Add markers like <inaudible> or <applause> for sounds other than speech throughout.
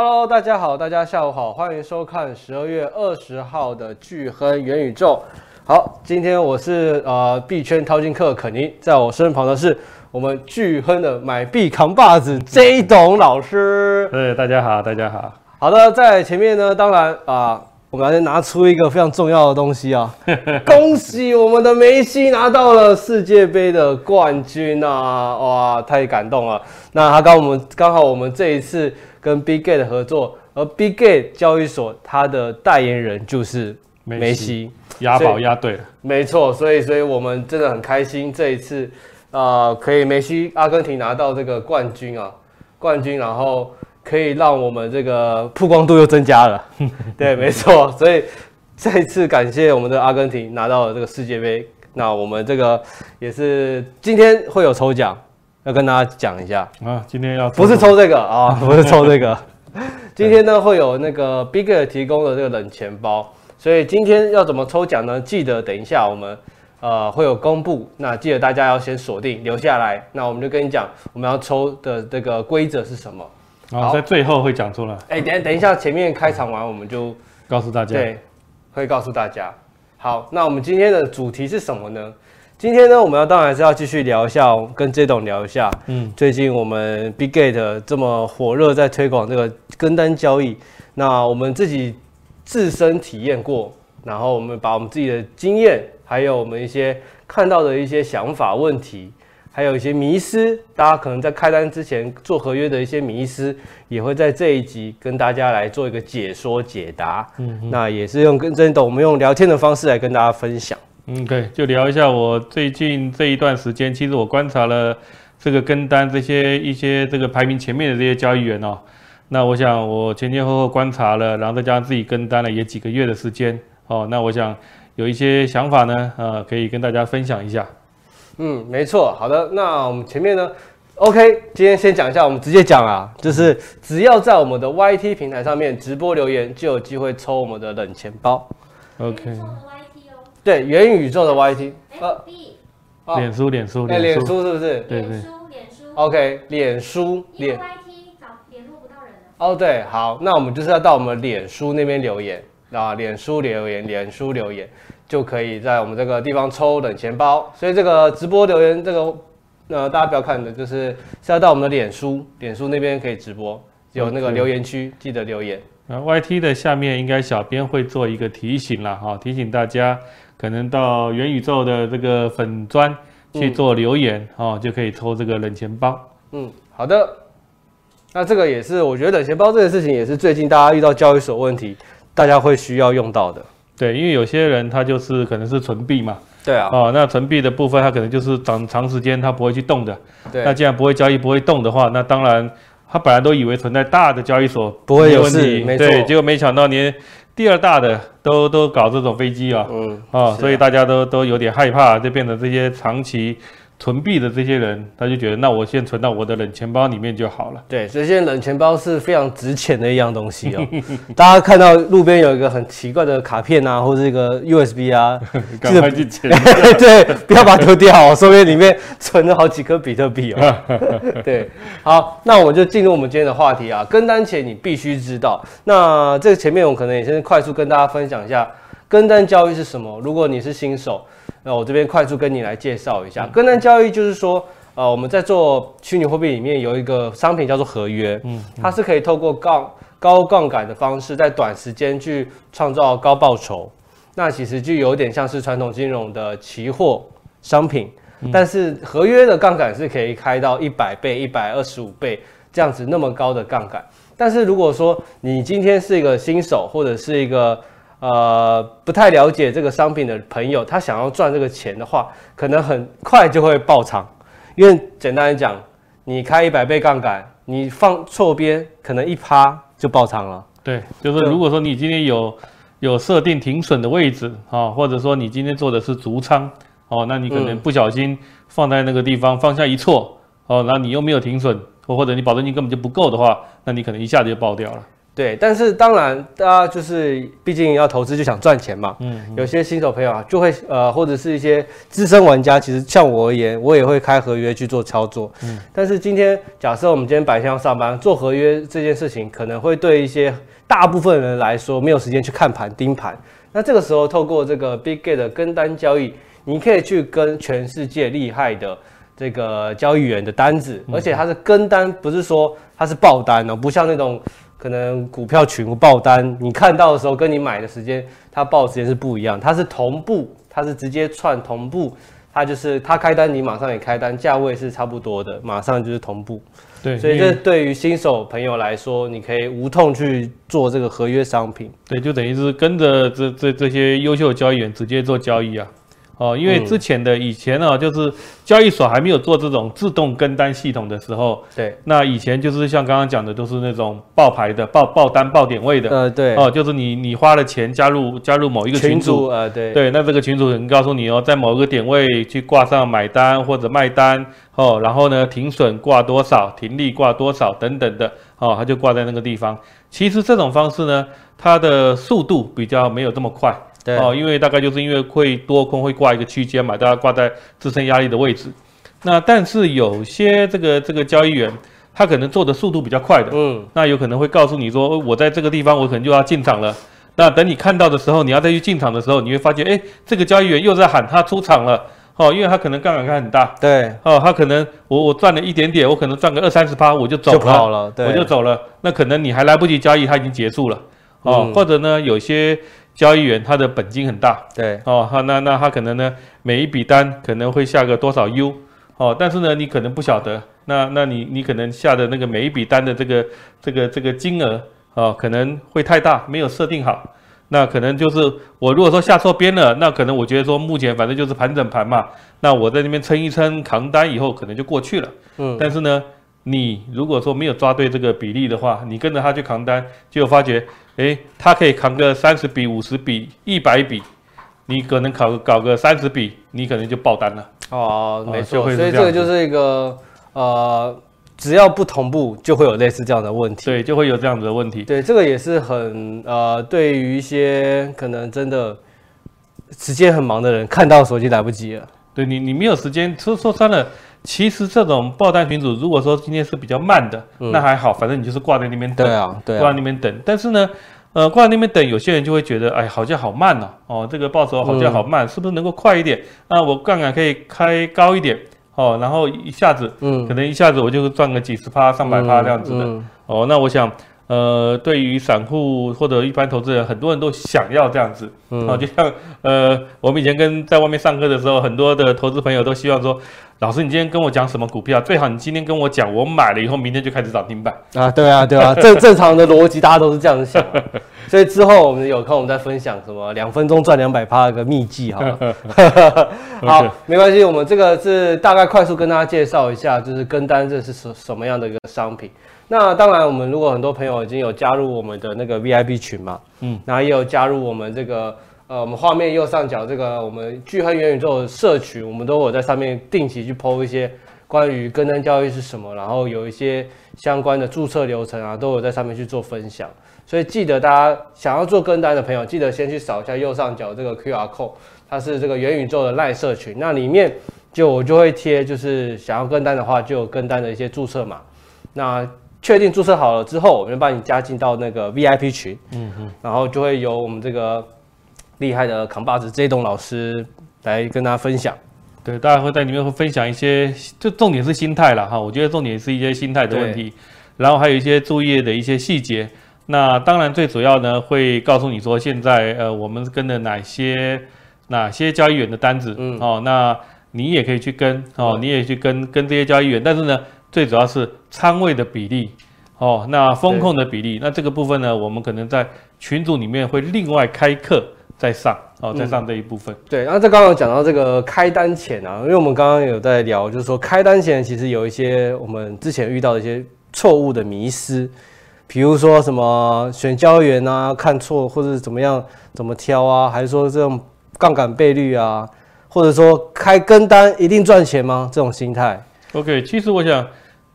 Hello，大家好，大家下午好，欢迎收看十二月二十号的巨亨元宇宙。好，今天我是呃币圈淘金客肯尼，在我身旁的是我们巨亨的买币扛把子 J 董老师。对，大家好，大家好。好的，在前面呢，当然啊。呃我们来拿出一个非常重要的东西啊！<laughs> 恭喜我们的梅西拿到了世界杯的冠军啊！哇，太感动了。那他刚我们刚好我们这一次跟 Bitget 合作，而 Big Gate 交易所它的代言人就是梅西，押宝押对了。没错，所以所以我们真的很开心，这一次啊、呃，可以梅西阿根廷拿到这个冠军啊，冠军，然后。可以让我们这个曝光度又增加了，<laughs> 对，没错，所以再次感谢我们的阿根廷拿到了这个世界杯。那我们这个也是今天会有抽奖，要跟大家讲一下啊。今天要不是抽这个啊，<laughs> 不是抽这个，今天呢会有那个 Bigger 提供的这个冷钱包，所以今天要怎么抽奖呢？记得等一下我们呃会有公布，那记得大家要先锁定留下来。那我们就跟你讲我们要抽的这个规则是什么。好，在最后会讲出来。哎，等等一下，前面开场完我们就告诉大家。对，会告诉大家。好，那我们今天的主题是什么呢？今天呢，我们要当然是要继续聊一下，跟 J 董聊一下。嗯，最近我们 Biggate 这么火热，在推广这个跟单交易。那我们自己自身体验过，然后我们把我们自己的经验，还有我们一些看到的一些想法、问题。还有一些迷失，大家可能在开单之前做合约的一些迷失，也会在这一集跟大家来做一个解说解答。嗯，那也是用跟 J 董，我们用聊天的方式来跟大家分享。嗯，对，就聊一下我最近这一段时间，其实我观察了这个跟单这些一些这个排名前面的这些交易员哦。那我想我前前后后观察了，然后再加上自己跟单了也几个月的时间哦。那我想有一些想法呢，呃，可以跟大家分享一下。嗯，没错。好的，那我们前面呢，OK，今天先讲一下，我们直接讲啊，就是只要在我们的 YT 平台上面直播留言，就有机会抽我们的冷钱包。OK。对，元宇宙的 YT。呃，脸书，脸书，哎，脸书是不是？对对。脸书，脸书。OK，脸书，脸。YT 找联络不到人。哦，对，好，那我们就是要到我们脸书那边留言啊，脸书留言，脸书留言。就可以在我们这个地方抽冷钱包，所以这个直播留言这个，呃，大家不要看的，就是是要到我们的脸书，脸书那边可以直播，有那个留言区，记得留言。啊，YT 的下面应该小编会做一个提醒了，哈，提醒大家可能到元宇宙的这个粉砖去做留言，哦，就可以抽这个冷钱包。嗯，好的。那这个也是，我觉得冷钱包这件事情也是最近大家遇到交易所问题，大家会需要用到的。对，因为有些人他就是可能是存币嘛，对啊，哦，那存币的部分他可能就是长长时间他不会去动的，对，那既然不会交易不会动的话，那当然他本来都以为存在大的交易所不会有问题，没错，对，结果没想到连第二大的都都搞这种飞机啊，嗯，啊、哦，所以大家都都有点害怕，就变成这些长期。存币的这些人，他就觉得那我先存到我的冷钱包里面就好了。对，这些冷钱包是非常值钱的一样东西哦。<laughs> 大家看到路边有一个很奇怪的卡片啊，或者一个 USB 啊，<laughs> 赶快去捡。<laughs> 对，不要把它丢掉哦，说不定里面存了好几颗比特币哦。对，好，那我们就进入我们今天的话题啊。跟单前你必须知道，那这个前面我可能也先快速跟大家分享一下跟单交易是什么。如果你是新手。那我这边快速跟你来介绍一下，跟单交易就是说，呃，我们在做虚拟货币里面有一个商品叫做合约，嗯，它是可以透过杠高杠杆的方式，在短时间去创造高报酬。那其实就有点像是传统金融的期货商品，但是合约的杠杆是可以开到一百倍、一百二十五倍这样子那么高的杠杆。但是如果说你今天是一个新手，或者是一个呃，不太了解这个商品的朋友，他想要赚这个钱的话，可能很快就会爆仓。因为简单来讲，你开一百倍杠杆，你放错边，可能一趴就爆仓了。对，就是如果说你今天有有设定停损的位置啊，或者说你今天做的是足仓哦，那你可能不小心放在那个地方，方向一错哦，那你又没有停损，或或者你保证金根本就不够的话，那你可能一下子就爆掉了。对，但是当然，大家就是毕竟要投资就想赚钱嘛。嗯，嗯，有些新手朋友啊，就会呃，或者是一些资深玩家，其实像我而言，我也会开合约去做操作。嗯，但是今天假设我们今天白天要上班做合约这件事情，可能会对一些大部分人来说没有时间去看盘盯盘。那这个时候透过这个 Big Gate 的跟单交易，你可以去跟全世界厉害的这个交易员的单子，而且它是跟单，不是说它是爆单哦，不像那种。可能股票群爆单，你看到的时候跟你买的时间，它爆的时间是不一样，它是同步，它是直接串同步，它就是它开单，你马上也开单，价位是差不多的，马上就是同步。对，所以这对于新手朋友来说，你可以无痛去做这个合约商品。对，就等于是跟着这这这些优秀的交易员直接做交易啊。哦，因为之前的以前呢、啊，就是交易所还没有做这种自动跟单系统的时候，对，那以前就是像刚刚讲的，都是那种爆牌的、爆爆单、爆点位的，呃，对，哦，就是你你花了钱加入加入某一个群组，呃，对，对，那这个群组人告诉你哦，在某一个点位去挂上买单或者卖单，哦，然后呢，停损挂多少，停利挂多少等等的，哦，它就挂在那个地方。其实这种方式呢，它的速度比较没有这么快。对哦，因为大概就是因为会多空会挂一个区间嘛，大家挂在支撑压力的位置。那但是有些这个这个交易员，他可能做的速度比较快的，嗯，那有可能会告诉你说，我在这个地方我可能就要进场了。那等你看到的时候，你要再去进场的时候，你会发现，哎，这个交易员又在喊他出场了，哦，因为他可能杠杆开很大，对，哦，他可能我我赚了一点点，我可能赚个二三十趴，我就走了，就跑了，对，我就走了。那可能你还来不及交易，他已经结束了，哦，嗯、或者呢，有些。交易员他的本金很大，对。哦，那那他可能呢，每一笔单可能会下个多少 U 哦，但是呢，你可能不晓得，那那你你可能下的那个每一笔单的这个这个这个金额哦，可能会太大，没有设定好，那可能就是我如果说下错边了，那可能我觉得说目前反正就是盘整盘嘛，那我在那边撑一撑扛单以后可能就过去了，嗯，但是呢，你如果说没有抓对这个比例的话，你跟着他去扛单，就发觉。诶，他可以扛个三十笔、五十笔、一百笔，你可能搞搞个三十笔，你可能就爆单了。哦，没错，所以这个就是一个呃，只要不同步，就会有类似这样的问题。对，就会有这样子的问题。对，这个也是很呃，对于一些可能真的时间很忙的人，看到手机来不及了。对你，你没有时间。说说穿了。其实这种爆单群组，如果说今天是比较慢的，嗯、那还好，反正你就是挂在那边等，对啊，对啊，挂在那边等。但是呢，呃，挂在那边等，有些人就会觉得，哎，好像好慢哦，哦，这个报酬好像好慢，嗯、是不是能够快一点？啊，我杠杆可以开高一点，哦，然后一下子，嗯，可能一下子我就赚个几十趴、上百趴这样子的，嗯嗯、哦，那我想。呃，对于散户或者一般投资人，很多人都想要这样子，嗯，啊，就像呃，我们以前跟在外面上课的时候，很多的投资朋友都希望说，老师，你今天跟我讲什么股票？最好你今天跟我讲，我买了以后，明天就开始涨停板 <laughs> 啊，对啊，对啊，正正常的逻辑，大家都是这样想。所以之后我们有空，我们再分享什么两分钟赚两百趴的秘籍，好了。<laughs> <laughs> 好，没关系，我们这个是大概快速跟大家介绍一下，就是跟单这是什什么样的一个商品。那当然，我们如果很多朋友已经有加入我们的那个 VIP 群嘛，嗯，然后也有加入我们这个呃，我们画面右上角这个我们聚亨元宇宙的社群，我们都有在上面定期去 PO 一些关于跟单交易是什么，然后有一些相关的注册流程啊，都有在上面去做分享。所以记得大家想要做跟单的朋友，记得先去扫一下右上角这个 QR code，它是这个元宇宙的赖社群，那里面就我就会贴，就是想要跟单的话，就有跟单的一些注册码，那。确定注册好了之后，我们就把你加进到那个 VIP 群，嗯哼，然后就会由我们这个厉害的扛把子 J 栋老师来跟大家分享。对，大家会在里面会分享一些，就重点是心态了哈。我觉得重点是一些心态的问题，然后还有一些注意的一些细节。那当然最主要呢，会告诉你说现在呃我们跟的哪些哪些交易员的单子，嗯哦，那你也可以去跟哦，你也去跟跟这些交易员，但是呢。最主要是仓位的比例，哦，那风控的比例，那这个部分呢，我们可能在群组里面会另外开课再上，哦，再上这一部分。嗯、对，然后这刚刚讲到这个开单前啊，因为我们刚刚有在聊，就是说开单前其实有一些我们之前遇到的一些错误的迷失，比如说什么选交易员啊看错，或者是怎么样怎么挑啊，还是说这种杠杆倍率啊，或者说开跟单一定赚钱吗？这种心态。OK，其实我想，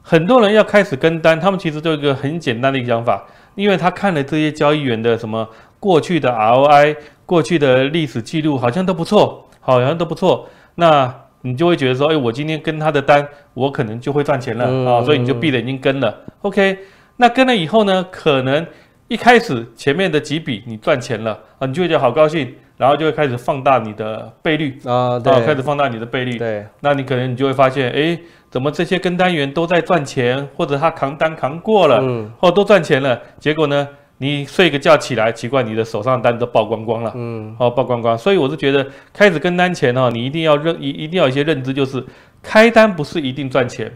很多人要开始跟单，他们其实都有一个很简单的一个想法，因为他看了这些交易员的什么过去的 ROI、过去的历史记录，好像都不错，好像都不错。那你就会觉得说，哎，我今天跟他的单，我可能就会赚钱了啊、嗯哦，所以你就闭着眼睛跟了。嗯、OK，那跟了以后呢，可能一开始前面的几笔你赚钱了啊，你就会觉得好高兴。然后就会开始放大你的倍率啊，对，开始放大你的倍率。对，那你可能你就会发现，哎，怎么这些跟单员都在赚钱，或者他扛单扛过了，嗯，或都赚钱了。结果呢，你睡个觉起来，奇怪，你的手上的单都曝光光了，嗯，哦，曝光光。所以我是觉得，开始跟单前哦，你一定要认一一定要有一些认知，就是开单不是一定赚钱，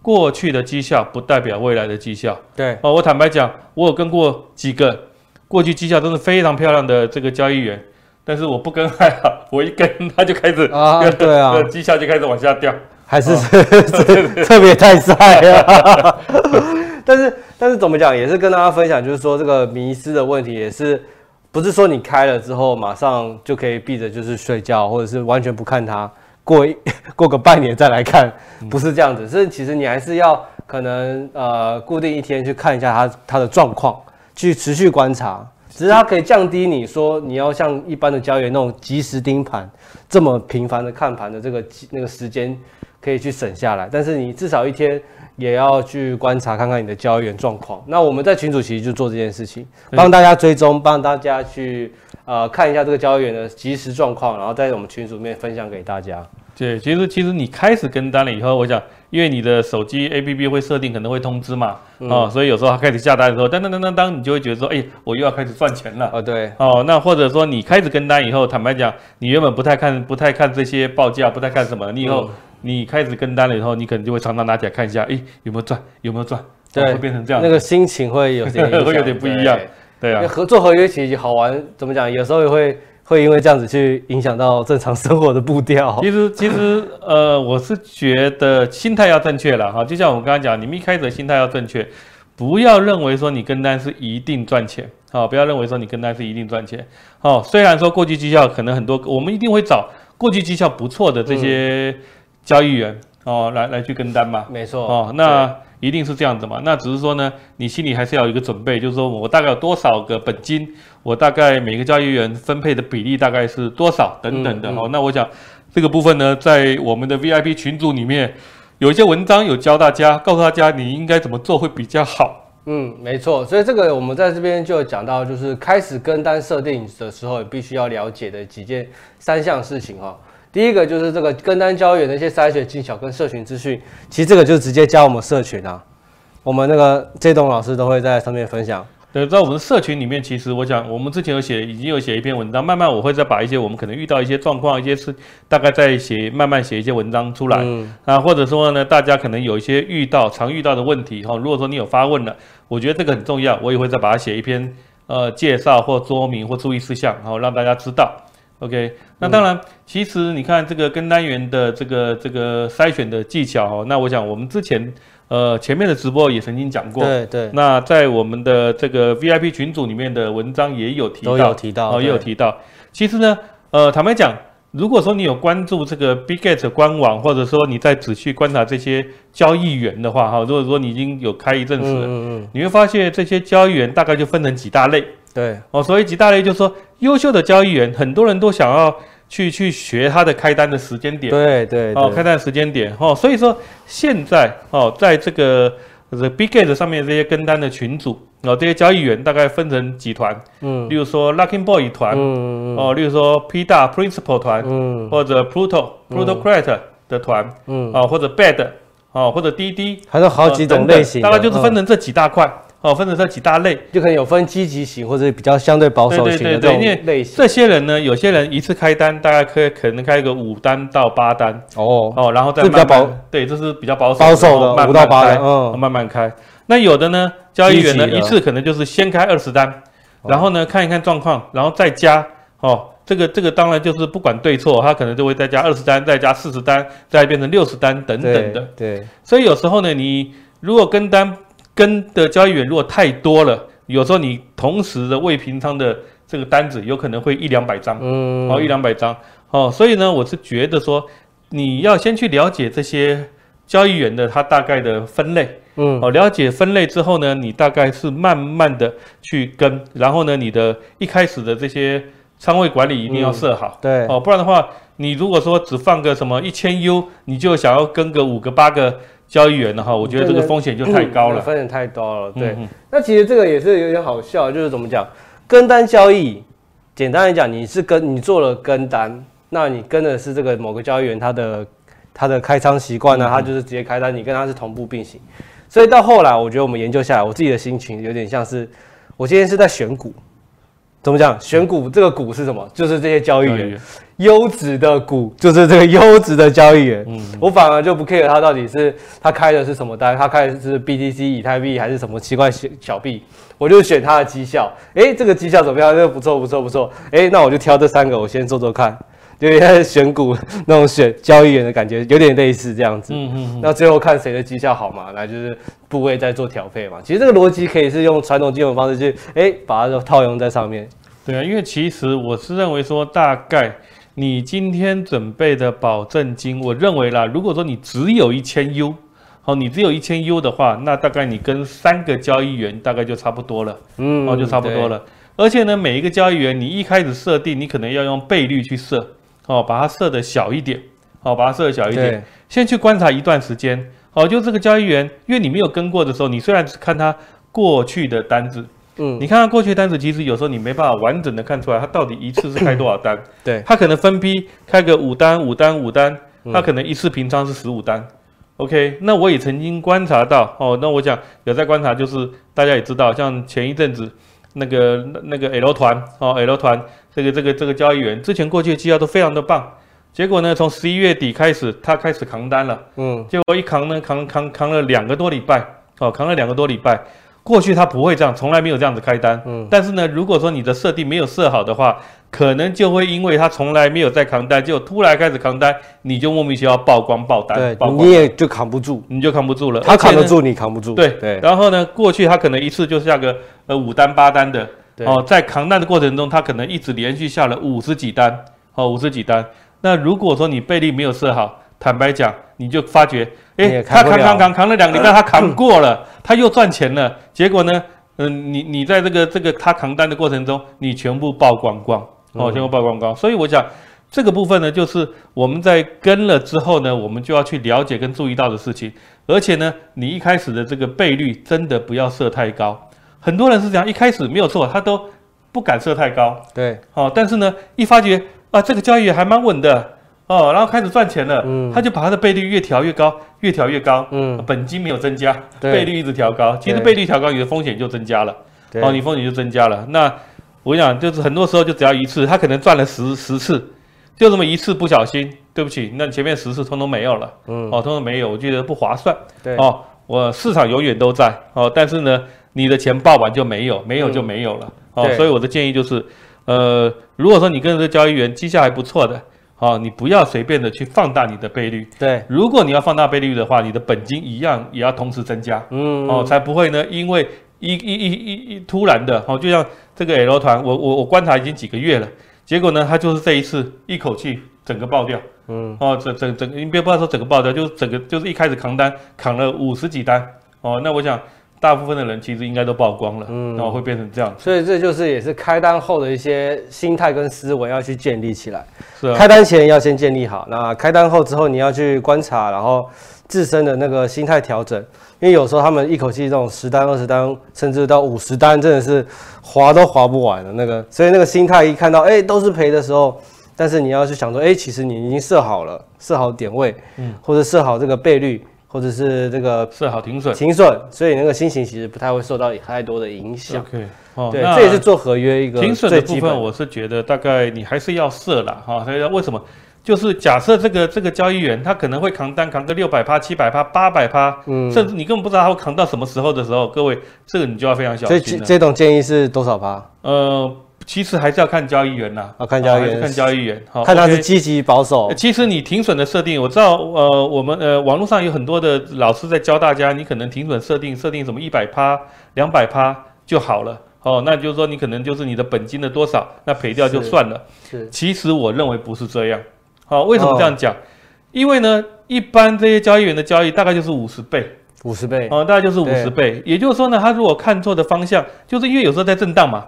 过去的绩效不代表未来的绩效。对，哦，我坦白讲，我有跟过几个过去绩效都是非常漂亮的这个交易员。但是我不跟还好，我一跟 <laughs> 他就开始啊，对啊，<laughs> 绩效就开始往下掉，还是、哦、<laughs> 特别太晒啊。<laughs> 但是但是怎么讲，也是跟大家分享，就是说这个迷失的问题，也是不是说你开了之后马上就可以闭着就是睡觉，或者是完全不看它，过一 <laughs> 过个半年再来看，不是这样子。所以其实你还是要可能呃固定一天去看一下它它的状况，去持续观察。只是它可以降低你说你要像一般的交易员那种及时盯盘这么频繁的看盘的这个那个时间可以去省下来，但是你至少一天也要去观察看看你的交易员状况。那我们在群组其实就做这件事情，帮大家追踪，帮大家去呃看一下这个交易员的即时状况，然后在我们群组里面分享给大家。对，其实其实你开始跟单了以后，我想。因为你的手机 APP 会设定，可能会通知嘛，嗯、哦，所以有时候他开始下单的时候，当当当当当，你就会觉得说，哎，我又要开始赚钱了。哦，对，哦，那或者说你开始跟单以后，坦白讲，你原本不太看，不太看这些报价，不太看什么，你以后、嗯、你开始跟单了以后，你可能就会常常拿起来看一下，哎，有没有赚，有没有赚，对，会变成这样，那个心情会有点 <laughs> 会有点不一样，对，对啊。合作合约其实好玩，怎么讲？有时候也会。会因为这样子去影响到正常生活的步调。其实，其实，呃，我是觉得心态要正确了哈。就像我刚刚讲，你们一开始心态要正确，不要认为说你跟单是一定赚钱，好，不要认为说你跟单是一定赚钱。好，虽然说过去绩效可能很多，我们一定会找过去绩效不错的这些交易员哦，来来去跟单嘛。没错。哦，那。一定是这样子嘛？那只是说呢，你心里还是要有一个准备，就是说我大概有多少个本金，我大概每个交易员分配的比例大概是多少等等的。好、嗯嗯，那我想这个部分呢，在我们的 VIP 群组里面有一些文章有教大家，告诉大家你应该怎么做会比较好。嗯，没错。所以这个我们在这边就讲到，就是开始跟单设定的时候，你必须要了解的几件三项事情哈。第一个就是这个跟单交易员的一些筛选技巧跟社群资讯，其实这个就直接加我们社群啊，我们那个这栋老师都会在上面分享。对，在我们的社群里面，其实我想我们之前有写，已经有写一篇文章，慢慢我会再把一些我们可能遇到一些状况，一些事，大概再写，慢慢写一些文章出来。嗯。啊，或者说呢，大家可能有一些遇到常遇到的问题哈，如果说你有发问了，我觉得这个很重要，我也会再把它写一篇呃介绍或说明或注意事项，然后让大家知道。OK，那当然，嗯、其实你看这个跟单元的这个这个筛选的技巧哦，那我想我们之前呃前面的直播也曾经讲过，对对。那在我们的这个 VIP 群组里面的文章也有提到，都有提到，哦，也有提到。其实呢，呃，坦白讲，如果说你有关注这个 Bigget 官网，或者说你在仔细观察这些交易员的话，哈，如果说你已经有开一阵子了，嗯嗯嗯，你会发现这些交易员大概就分成几大类。对哦，所以几大类就是说，优秀的交易员，很多人都想要去去学他的开单的时间点。对对，哦，开单的时间点。哦，所以说现在哦，在这个这个 Bitget 上面这些跟单的群组哦，这些交易员大概分成几团，嗯，例如说 Lucky Boy 团，嗯嗯哦，例如说 P 大 Principal 团，嗯，或者 Pluto Plutocrat 的团，嗯，啊、哦，或者 Bad，哦，或者滴滴，还有好几种类型，大概就是分成这几大块。嗯哦，分成这几大类，就可能有分积极型或者比较相对保守型的这种类型。这些人呢，有些人一次开单大概可以可能开个五单到八单。哦哦，然后再慢慢比较保，对，这是比较保守保守的五到八单，嗯，慢慢开。那有的呢，交易员呢一次可能就是先开二十单，然后呢看一看状况，然后再加。哦，这个这个当然就是不管对错，他可能就会再加二十单，再加四十单，再变成六十单等等的。对，所以有时候呢，你如果跟单。跟的交易员如果太多了，有时候你同时的未平仓的这个单子有可能会一两百张，嗯。哦，一两百张，哦，所以呢，我是觉得说，你要先去了解这些交易员的他大概的分类，嗯，哦，了解分类之后呢，你大概是慢慢的去跟，然后呢，你的一开始的这些仓位管理一定要设好，嗯、对，哦，不然的话，你如果说只放个什么一千 U，你就想要跟个五个八个交易员的话，我觉得这个风险就太高了，风险太高了，对。嗯、那其实这个也是有点好笑，就是怎么讲，跟单交易，简单来讲，你是跟你做了跟单，那你跟的是这个某个交易员他的。他的开仓习惯呢，他就是直接开单，你跟他是同步并行，所以到后来，我觉得我们研究下来，我自己的心情有点像是，我今天是在选股，怎么讲？选股这个股是什么？就是这些交易员，优质的股就是这个优质的交易员。嗯，我反而就不 care 他到底是他开的是什么单，他开的是 BTC、以太币还是什么奇怪小小币，我就选他的绩效。诶，这个绩效怎么样？这个不错不错不错。诶，那我就挑这三个，我先做做看。就因为选股那种选交易员的感觉有点类似这样子，嗯嗯，那最后看谁的绩效好嘛，来就是部位再做调配嘛。其实这个逻辑可以是用传统金融方式去，哎，把它套用在上面。对啊，因为其实我是认为说，大概你今天准备的保证金，我认为啦，如果说你只有一千 U，好，你只有一千 U 的话，那大概你跟三个交易员大概就差不多了，嗯，哦，就差不多了。而且呢，每一个交易员，你一开始设定，你可能要用倍率去设。哦，把它设的小一点，好，把它设的小一点，先去观察一段时间，好，就这个交易员，因为你没有跟过的时候，你虽然只看他过去的单子，嗯，你看他过去的单子，其实有时候你没办法完整的看出来他到底一次是开多少单，对，他可能分批开个五单、五单、五单，他可能一次平仓是十五单，OK，那我也曾经观察到，哦，那我讲有在观察，就是大家也知道，像前一阵子那个那个 L 团，哦，L 团。这个这个这个交易员之前过去的绩效都非常的棒，结果呢，从十一月底开始，他开始扛单了，嗯，结果一扛呢，扛扛扛了两个多礼拜，哦，扛了两个多礼拜。过去他不会这样，从来没有这样子开单，嗯，但是呢，如果说你的设定没有设好的话，可能就会因为他从来没有在扛单，就突然开始扛单，你就莫名其妙曝光爆单，对，你也就扛不住，你就扛不住了。他扛得住，你扛不住，对对。然后呢，过去他可能一次就下个呃五单八单的。哦，在扛单的过程中，他可能一直连续下了五十几单，哦，五十几单。那如果说你倍率没有设好，坦白讲，你就发觉，哎，他扛扛扛扛了两个礼拜，<coughs> 他扛过了，他又赚钱了。结果呢，嗯，你你在这个这个他扛单的过程中，你全部曝光光，哦，全部曝光光。所以我讲这个部分呢，就是我们在跟了之后呢，我们就要去了解跟注意到的事情。而且呢，你一开始的这个倍率真的不要设太高。很多人是这样，一开始没有错，他都不敢设太高。对，哦，但是呢，一发觉啊，这个交易还蛮稳的哦，然后开始赚钱了，嗯，他就把他的倍率越调越高，越调越高，嗯，本金没有增加，倍率一直调高，其实倍率调高，你的风险就增加了，哦，你风险就增加了。那我跟你讲，就是很多时候就只要一次，他可能赚了十十次，就这么一次不小心，对不起，那前面十次通通没有了，嗯，哦，通通没有，我觉得不划算，对，哦，我市场永远都在，哦，但是呢。你的钱报完就没有，没有就没有了。嗯哦，所以我的建议就是，呃，如果说你跟这个交易员绩效还不错的，好、哦，你不要随便的去放大你的倍率。对，如果你要放大倍率的话，你的本金一样也要同时增加。嗯，哦，才不会呢，因为一一一一一突然的，哦，就像这个 L 团，我我我观察已经几个月了，结果呢，它就是这一次一口气整个爆掉。嗯，哦，整整整，你别不要说整个爆掉，就是整个就是一开始扛单扛了五十几单。哦，那我想。大部分的人其实应该都曝光了，嗯，然后会变成这样，所以这就是也是开单后的一些心态跟思维要去建立起来。是啊，开单前要先建立好，那开单后之后你要去观察，然后自身的那个心态调整，因为有时候他们一口气这种十单、二十单，甚至到五十单，真的是划都划不完的那个，所以那个心态一看到哎都是赔的时候，但是你要去想说哎，其实你已经设好了，设好点位，嗯，或者设好这个倍率。或者是这个设好停损，停损，所以那个心情其实不太会受到太多的影响。OK，哦，对，这也是做合约一个停损的部分，我是觉得大概你还是要设啦。哈。所以为什么？就是假设这个这个交易员他可能会扛单扛个六百趴、七百趴、八百趴，嗯，甚至你根本不知道他会扛到什么时候的时候，各位这个你就要非常小心。所以这种建议是多少趴？呃。其实还是要看交易员呐，啊，看交易员，看交易员，好，看他是积极保守。其实你停损的设定，我知道，呃，我们呃网络上有很多的老师在教大家，你可能停损设定设定什么一百趴、两百趴就好了，哦，那就是说你可能就是你的本金的多少，那赔掉就算了。是，其实我认为不是这样，好，为什么这样讲？因为呢，一般这些交易员的交易大概就是五十倍，五十倍。哦，大概就是五十倍。也就是说呢，他如果看错的方向，就是因为有时候在震荡嘛，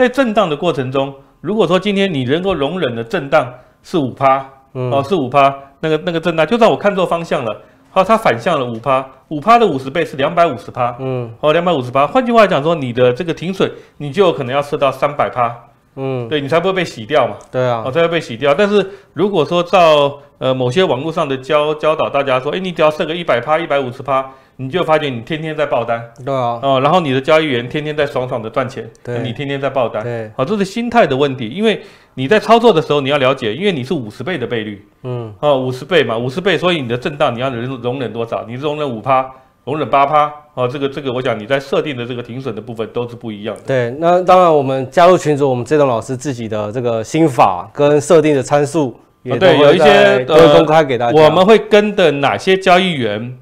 在震荡的过程中，如果说今天你能够容忍的震荡是五趴，哦，是五趴，那个那个震荡，就算我看错方向了。好，它反向了五趴，五趴的五十倍是两百五十趴，嗯，好，两百五十趴。换句话讲说，你的这个停损，你就有可能要设到三百趴，嗯，对，你才不会被洗掉嘛，对啊，哦，才会被洗掉。但是如果说照呃某些网络上的教教导大家说，哎，你只要设个一百趴、一百五十趴。你就发觉你天天在爆单，对啊，哦，然后你的交易员天天在爽爽的赚钱，对，你天天在爆单，对，好，这是心态的问题，因为你在操作的时候你要了解，因为你是五十倍的倍率，嗯，哦，五十倍嘛，五十倍，所以你的震荡你要容容忍多少？你容忍五趴，容忍八趴，哦，这个这个，我想你在设定的这个停损的部分都是不一样的。对，那当然我们加入群组，我们这种老师自己的这个心法跟设定的参数也、哦、对，有一些都会公开给大家、呃。我们会跟的哪些交易员？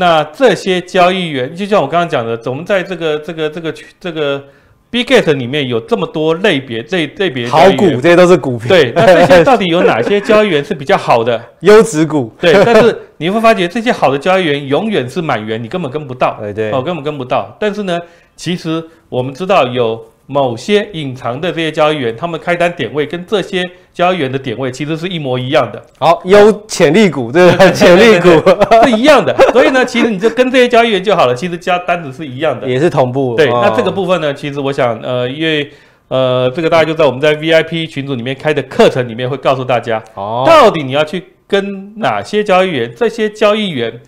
那这些交易员，就像我刚刚讲的，我们在这个这个这个这个 Bitget 里面有这么多类别，这类别好股，这些都是股票。对，那这些到底有哪些交易员是比较好的 <laughs> 优质股？对，但是你会发觉这些好的交易员永远是满员，你根本跟不到。对对，哦，根本跟不到。但是呢，其实我们知道有。某些隐藏的这些交易员，他们开单点位跟这些交易员的点位其实是一模一样的。好，有潜力股，对，潜力股是一样的。所以呢，其实你就跟这些交易员就好了。其实加单子是一样的，也是同步。对，那这个部分呢，其实我想，呃，因为呃，这个大家就在我们在 VIP 群组里面开的课程里面会告诉大家，哦，到底你要去跟哪些交易员，这些交易员。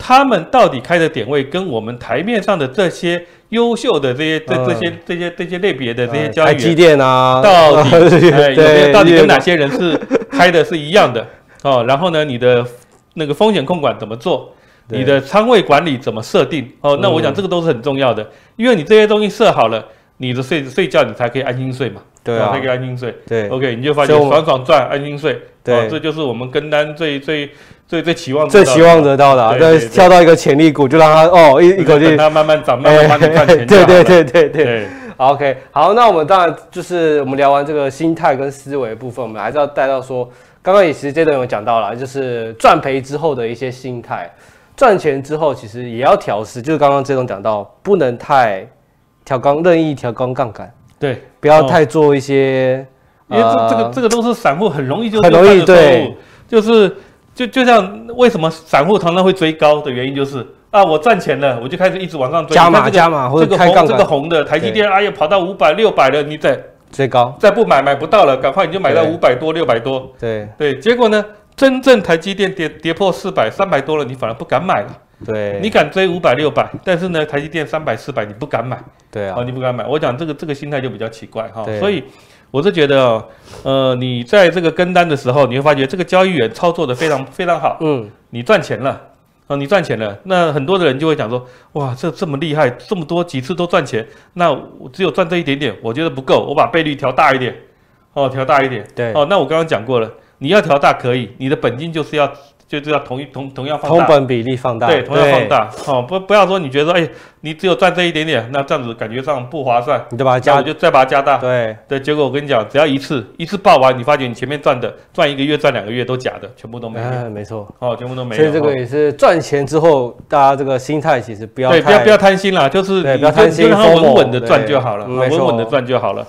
他们到底开的点位跟我们台面上的这些优秀的这些这这些这些这些类别的这些交易员，台积电啊，<laughs> 到底 <laughs> 对有没有到底跟哪些人是开的是一样的哦？然后呢，你的那个风险控管怎么做？你的仓位管理怎么设定？哦，那我想这个都是很重要的，因为你这些东西设好了，你的睡睡觉你才可以安心睡嘛。对啊，才可以安心睡。对，OK，你就发现爽爽赚，安心睡。对，这就是我们跟单最最。最最期望最期望得到的，啊，对，跳到一个潜力股，就让它哦一一口气，它慢慢涨，慢慢慢慢赚钱。对对对对对。OK，好，那我们当然就是我们聊完这个心态跟思维部分，我们还是要带到说，刚刚也其实这段有讲到了，就是赚赔之后的一些心态，赚钱之后其实也要调试，就是刚刚这种讲到，不能太调高任意调高杠杆，对，不要太做一些，因为这这个这个都是散户很容易就很容易对，就是。就就像为什么散户常常会追高的原因，就是啊，我赚钱了，我就开始一直往上追，加码加码或者开杠杆，这个红的台积电，哎呀，跑到五百六百了，你再追高，再不买买不到了，赶快你就买到五百多六百多，对。对，结果呢，真正台积电跌跌破四百三百多了，你反而不敢买了，对，你敢追五百六百，但是呢，台积电三百四百你不敢买，对啊，哦，你不敢买，我讲这个这个心态就比较奇怪哈，所以。我是觉得哦，呃，你在这个跟单的时候，你会发觉这个交易员操作的非常非常好，嗯，你赚钱了，啊，你赚钱了，那很多的人就会讲说，哇，这这么厉害，这么多几次都赚钱，那我只有赚这一点点，我觉得不够，我把倍率调大一点，哦，调大一点，对，哦，那我刚刚讲过了，你要调大可以，你的本金就是要。就是要同一同同样放大，同本比例放大，对，同样放大，哦，不不要说你觉得说，哎，你只有赚这一点点，那这样子感觉上不划算，你就把它加，就再把它加大，对。对，结果我跟你讲，只要一次一次爆完，你发觉你前面赚的赚一个月赚两个月都假的，全部都没有，没错，哦，全部都没有，所以这个也是赚钱之后，大家这个心态其实不要对，不要不要贪心啦，就是你就让它稳稳的赚就好了，稳稳的赚就好了。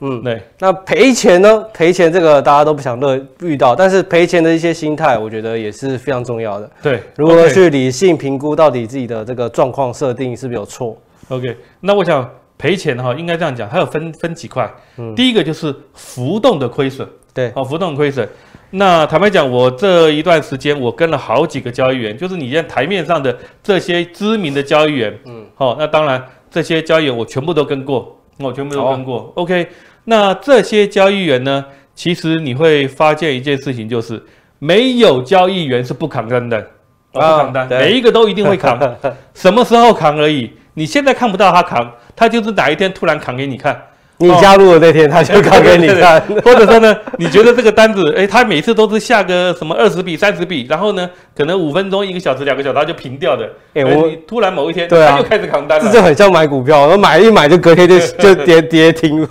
嗯，对。那赔钱呢？赔钱这个大家都不想乐遇到，但是赔钱的一些心态，我觉得也是非常重要的。对，如何去理性评估到底自己的这个状况设定是不是有错？OK，那我想赔钱哈，应该这样讲，它有分分几块。嗯，第一个就是浮动的亏损。对，哦，浮动亏损。那坦白讲，我这一段时间我跟了好几个交易员，就是你在台面上的这些知名的交易员。嗯，好，那当然这些交易员我全部都跟过，我全部都跟过。哦，OK。那这些交易员呢？其实你会发现一件事情，就是没有交易员是不扛单的，不扛单，每一个都一定会扛，<laughs> 什么时候扛而已。你现在看不到他扛，他就是哪一天突然扛给你看。你加入的那天，他就扛给你看，或者说呢，你觉得这个单子，哎，他每次都是下个什么二十笔、三十笔，然后呢，可能五分钟、一个小时、两个小时他就平掉的。哎，我突然某一天，对啊，他就开始扛单了。这就很像买股票，我买一买就隔天就 <laughs> 就跌跌停了。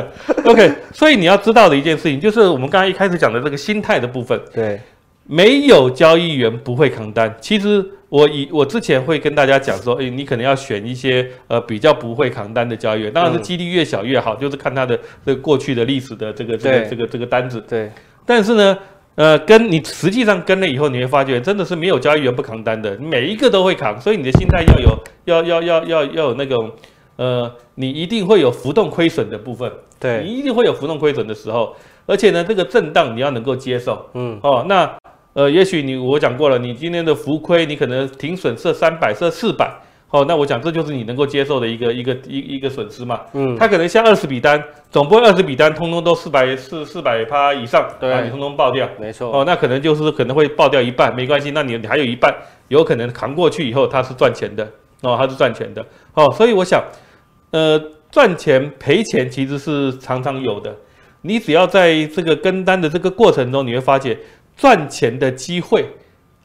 <laughs> OK，所以你要知道的一件事情，就是我们刚才一开始讲的这个心态的部分。对，没有交易员不会扛单。其实我以我之前会跟大家讲说，诶，你可能要选一些呃比较不会扛单的交易员，当然是几率越小越好，嗯、就是看他的这个过去的历史的这个这个这个这个单子。对。但是呢，呃，跟你实际上跟了以后，你会发觉真的是没有交易员不扛单的，每一个都会扛，所以你的心态要有要要要要要有那种呃，你一定会有浮动亏损的部分。对。你一定会有浮动亏损的时候，而且呢，这个震荡你要能够接受。嗯。哦，那。呃，也许你我讲过了，你今天的浮亏，你可能停损设三百，设四百，好，那我讲这就是你能够接受的一个一个一一个损失嘛。嗯，它可能下二十笔单，总不会二十笔单通通都四百四四百趴以上，对啊，你通通爆掉，没错。哦，那可能就是可能会爆掉一半，没关系，那你你还有一半有可能扛过去以后它是赚钱的，哦，它是赚钱的，哦，所以我想，呃，赚钱赔钱其实是常常有的，你只要在这个跟单的这个过程中，你会发现。赚钱的机会，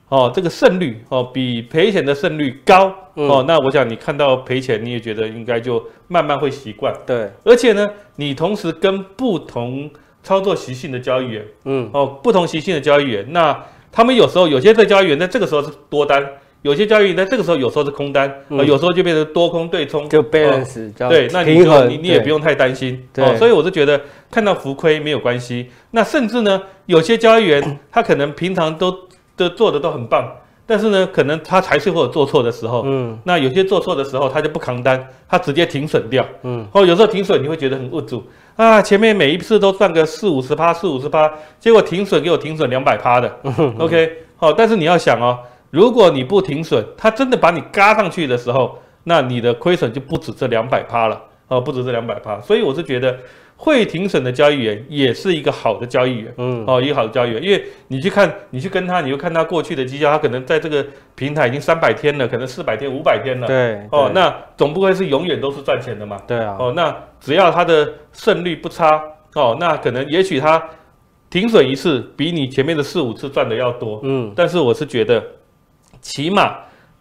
哦，这个胜率哦，比赔钱的胜率高，嗯、哦，那我想你看到赔钱，你也觉得应该就慢慢会习惯。对，而且呢，你同时跟不同操作习性的交易员，嗯，哦，不同习性的交易员，那他们有时候有些这交易员在这个时候是多单，有些交易员在这个时候有时候是空单，嗯、有时候就变成多空对冲，就 balance，、哦、对，那你就你你也不用太担心，哦，所以我是觉得看到浮亏没有关系，那甚至呢。有些交易员 <coughs> 他可能平常都都做的都很棒，但是呢，可能他还是会有做错的时候。嗯，那有些做错的时候，他就不扛单，他直接停损掉。嗯，哦，有时候停损你会觉得很无助。啊，前面每一次都赚个四五十趴，四五十趴，结果停损给我停损两百趴的。嗯，<laughs> OK，好，但是你要想哦，如果你不停损，它真的把你嘎上去的时候，那你的亏损就不止这两百趴了。哦，不止这两百趴，所以我是觉得。会停损的交易员也是一个好的交易员，嗯，哦，一个好的交易员，因为你去看，你去跟他，你就看他过去的绩效，他可能在这个平台已经三百天了，可能四百天、五百天了，对，哦，那总不会是永远都是赚钱的嘛，对。啊，哦，那只要他的胜率不差，哦，那可能也许他停损一次比你前面的四五次赚的要多，嗯，但是我是觉得，起码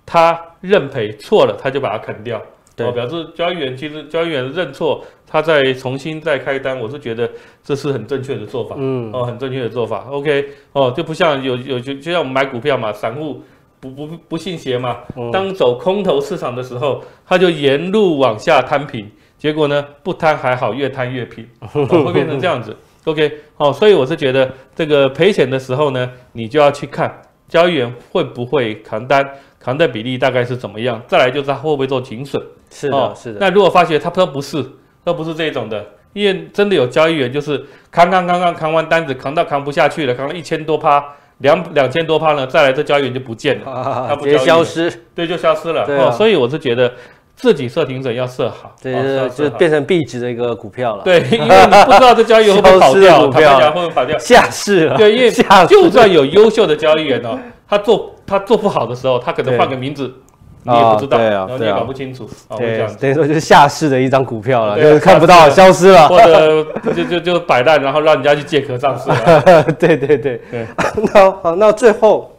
他认赔错了，他就把它啃掉。哦，表示交易员其实交易员认错，他再重新再开单，我是觉得这是很正确的做法。嗯，哦，很正确的做法。OK，哦，就不像有有就就像我们买股票嘛，散户不不不信邪嘛。当走空头市场的时候，他就沿路往下摊平，结果呢不摊还好，越摊越平，<laughs> 哦，会变成这样子。OK，哦，所以我是觉得这个赔钱的时候呢，你就要去看交易员会不会扛单，扛的比例大概是怎么样，再来就是他会不会做停损。是的，哦、是的。那如果发觉他都不是，都不是这种的，因为真的有交易员就是扛扛扛扛扛完单子，扛到扛不下去了，扛了一千多趴，两两千多趴呢，再来这交易员就不见了，啊、他不直接消失，对，就消失了。啊、哦，所以我是觉得自己设停损要设好，对，哦、就变成 B 值的一个股票了。对，因为你不知道这交易员会不会 <laughs> 跑掉，股票会不会跑掉，下市了。对，因为 <laughs> 就算有优秀的交易员哦，他做他做不好的时候，他可能换个名字。<laughs> 你也不知道，对啊，然后你也搞不清楚，对，等于说就是下市的一张股票了，就是看不到，消失了，或者就就就摆烂，然后让人家去借壳上市了。对对对对。那好，那最后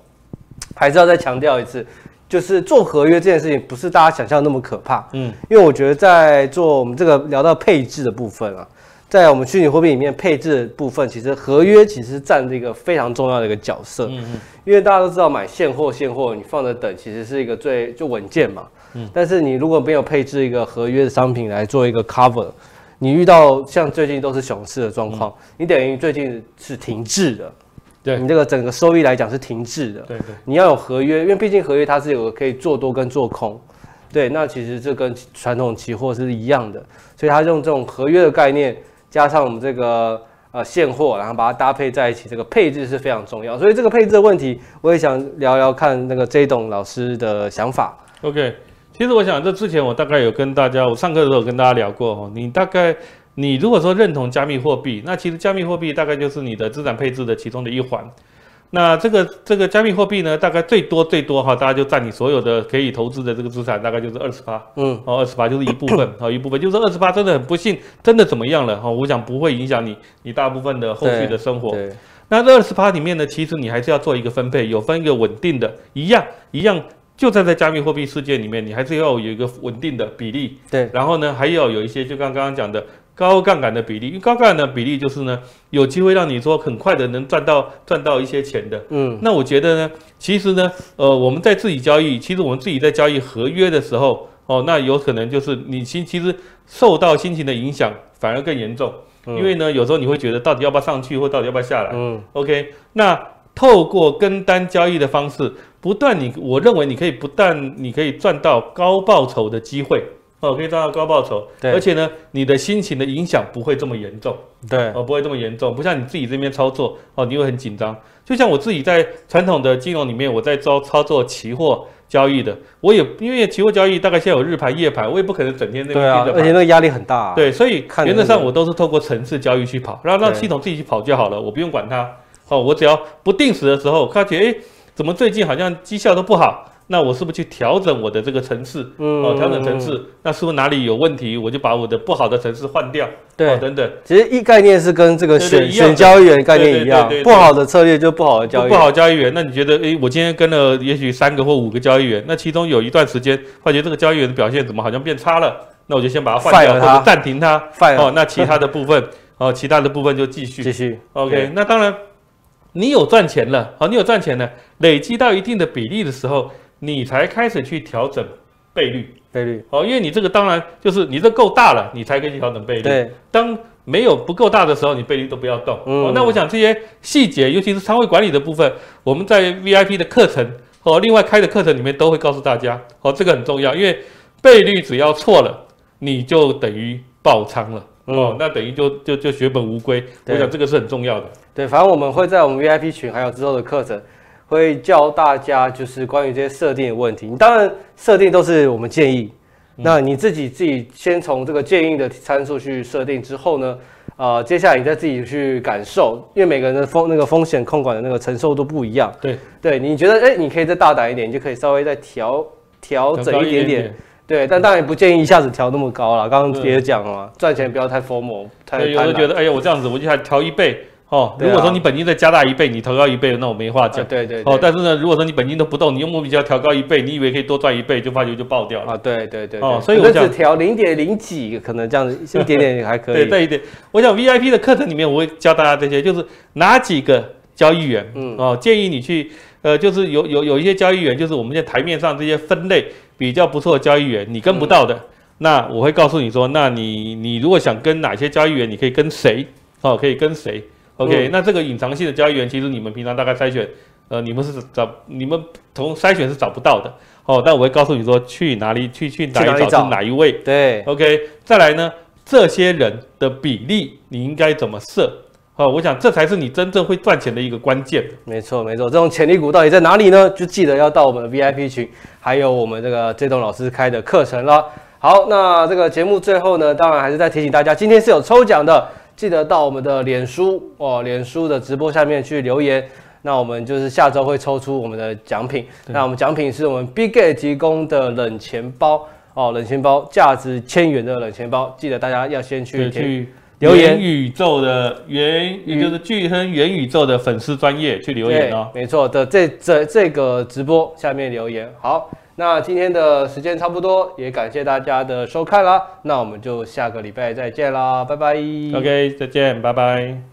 还是要再强调一次，就是做合约这件事情不是大家想象那么可怕。嗯，因为我觉得在做我们这个聊到配置的部分啊。在我们虚拟货币里面配置的部分，其实合约其实占这个非常重要的一个角色。嗯嗯。因为大家都知道买现货现货，你放着等其实是一个最就稳健嘛。嗯。但是你如果没有配置一个合约的商品来做一个 cover，你遇到像最近都是熊市的状况，你等于最近是停滞的。对。你这个整个收益来讲是停滞的。对对。你要有合约，因为毕竟合约它是有可以做多跟做空。对。那其实这跟传统期货是一样的，所以它用这种合约的概念。加上我们这个呃现货，然后把它搭配在一起，这个配置是非常重要。所以这个配置的问题，我也想聊聊看那个 J 董老师的想法。OK，其实我想这之前我大概有跟大家，我上课的时候有跟大家聊过哦。你大概你如果说认同加密货币，那其实加密货币大概就是你的资产配置的其中的一环。那这个这个加密货币呢，大概最多最多哈，大家就占你所有的可以投资的这个资产，大概就是二十八，嗯，哦，二十八就是一部分，<coughs> 哦一部分，就是二十八真的很不幸，真的怎么样了哈？我想不会影响你你大部分的后续的生活。那这二十八里面呢，其实你还是要做一个分配，有分一个稳定的，一样一样，就站在加密货币世界里面，你还是要有一个稳定的比例。对，然后呢，还要有一些就刚刚刚讲的高杠杆的比例，因为高杠杆的比例就是呢，有机会让你说很快的能赚到赚到一些钱的。嗯，那我觉得呢，其实呢，呃，我们在自己交易，其实我们自己在交易合约的时候，哦，那有可能就是你心其实受到心情的影响反而更严重，嗯、因为呢，有时候你会觉得到底要不要上去，或到底要不要下来。嗯，OK，那透过跟单交易的方式，不断你，我认为你可以不但你可以赚到高报酬的机会。哦，可以赚到高报酬，对，而且呢，你的心情的影响不会这么严重，对，哦，不会这么严重，不像你自己这边操作，哦，你会很紧张。就像我自己在传统的金融里面，我在操操作期货交易的，我也因为期货交易大概现在有日盘、夜盘，我也不可能整天那个盯着盘，而且那个压力很大啊，对，所以原则上我都是透过程式交易去跑，然后让系统自己去跑就好了，我不用管它。哦，我只要不定时的时候，发觉哎，怎么最近好像绩效都不好。那我是不是去调整我的这个层次？嗯，哦，调整层次，那是不是哪里有问题？我就把我的不好的层次换掉，对，哦、等等。其实一概念是跟这个选选交易员概念一样，不好的策略就不好的交易员。不好交易员，那你觉得，诶，我今天跟了也许三个或五个交易员，那其中有一段时间发觉这个交易员的表现怎么好像变差了？那我就先把它换掉或者暂停它。哦，那其他的部分，哦，其他的部分就继续。继续。OK，那当然，你有赚钱了，好，你有赚钱了，累积到一定的比例的时候。你才开始去调整倍率，倍率哦，因为你这个当然就是你这够大了，你才可以去调整倍率。对，当没有不够大的时候，你倍率都不要动。嗯、哦，那我想这些细节，尤其是仓位管理的部分，我们在 VIP 的课程哦，另外开的课程里面都会告诉大家。哦，这个很重要，因为倍率只要错了，你就等于爆仓了。嗯、哦，那等于就就就血本无归。我想这个是很重要的。对，反正我们会在我们 VIP 群还有之后的课程。会教大家就是关于这些设定的问题。你当然设定都是我们建议，那你自己自己先从这个建议的参数去设定之后呢，呃，接下来你再自己去感受，因为每个人的风那个风险控管的那个承受度不一样。对对，你觉得哎，你可以再大胆一点，你就可以稍微再调调整一点点。对，但当然不建议一下子调那么高了。刚刚也讲了嘛，赚钱不要太 FOMO，太有的觉得哎呀，我这样子我就还调一倍。哦，如果说你本金再加大一倍，你调高一倍，那我没话讲。对对。哦，但是呢，如果说你本金都不动，你用莫名其妙调高一倍，你以为可以多赚一倍，就发觉就爆掉了。啊，对对对。哦，所以我只调零点零几，可能这样子一点点还可以。<laughs> 对，这一点。我想 VIP 的课程里面，我会教大家这些，就是哪几个交易员，嗯，哦，建议你去，呃，就是有有有一些交易员，就是我们在台面上这些分类比较不错的交易员，你跟不到的，那我会告诉你说，那你你如果想跟哪些交易员，你可以跟谁？哦，可以跟谁？OK，、嗯、那这个隐藏性的交易员，其实你们平常大概筛选，呃，你们是找你们从筛选是找不到的，哦，但我会告诉你说去哪里去去哪里找，找是哪一位，对，OK，再来呢，这些人的比例你应该怎么设？哦，我想这才是你真正会赚钱的一个关键。没错没错，这种潜力股到底在哪里呢？就记得要到我们的 VIP 群，还有我们这个这栋老师开的课程了。好，那这个节目最后呢，当然还是再提醒大家，今天是有抽奖的。记得到我们的脸书哦，脸书的直播下面去留言，那我们就是下周会抽出我们的奖品。那我们奖品是我们 Bitget 提供的冷钱包。哦，冷钱包价值千元的冷钱包，记得大家要先去去留言。元宇宙的元，也就是巨亨元宇宙的粉丝专业去留言哦。没错的，这这这个直播下面留言好。那今天的时间差不多，也感谢大家的收看啦。那我们就下个礼拜再见啦，拜拜。OK，再见，拜拜。